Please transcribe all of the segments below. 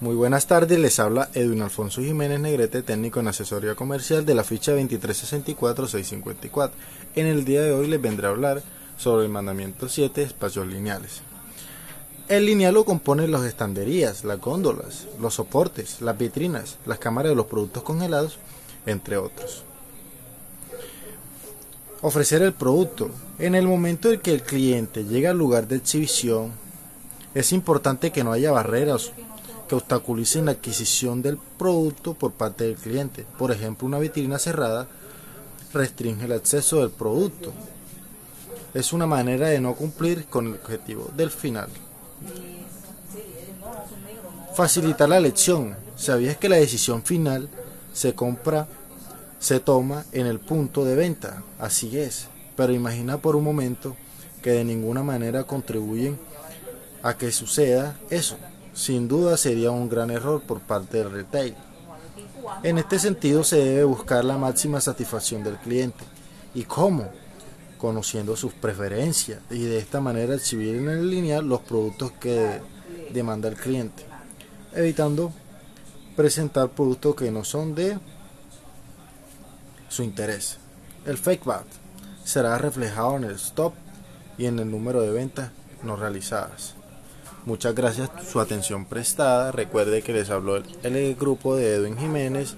Muy buenas tardes, les habla Edwin Alfonso Jiménez Negrete, técnico en asesoría comercial de la ficha 2364654. En el día de hoy les vendré a hablar sobre el mandamiento 7, espacios lineales. El lineal lo componen las estanderías, las góndolas, los soportes, las vitrinas, las cámaras de los productos congelados, entre otros. Ofrecer el producto. En el momento en que el cliente llega al lugar de exhibición, es importante que no haya barreras que obstaculicen la adquisición del producto por parte del cliente. Por ejemplo, una vitrina cerrada restringe el acceso del producto. Es una manera de no cumplir con el objetivo del final. Facilitar la elección. ¿Sabías que la decisión final se compra, se toma en el punto de venta? Así es. Pero imagina por un momento que de ninguna manera contribuyen a que suceda eso sin duda sería un gran error por parte del retail. En este sentido se debe buscar la máxima satisfacción del cliente. ¿Y cómo? Conociendo sus preferencias y de esta manera exhibir en el lineal los productos que demanda el cliente, evitando presentar productos que no son de su interés. El fake VAT será reflejado en el stop y en el número de ventas no realizadas. Muchas gracias por su atención prestada. Recuerde que les habló el, grupo de Edwin Jiménez,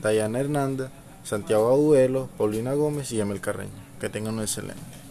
Dayana Hernanda, Santiago Aduelo, Paulina Gómez y Emel Carreño. Que tengan un excelente.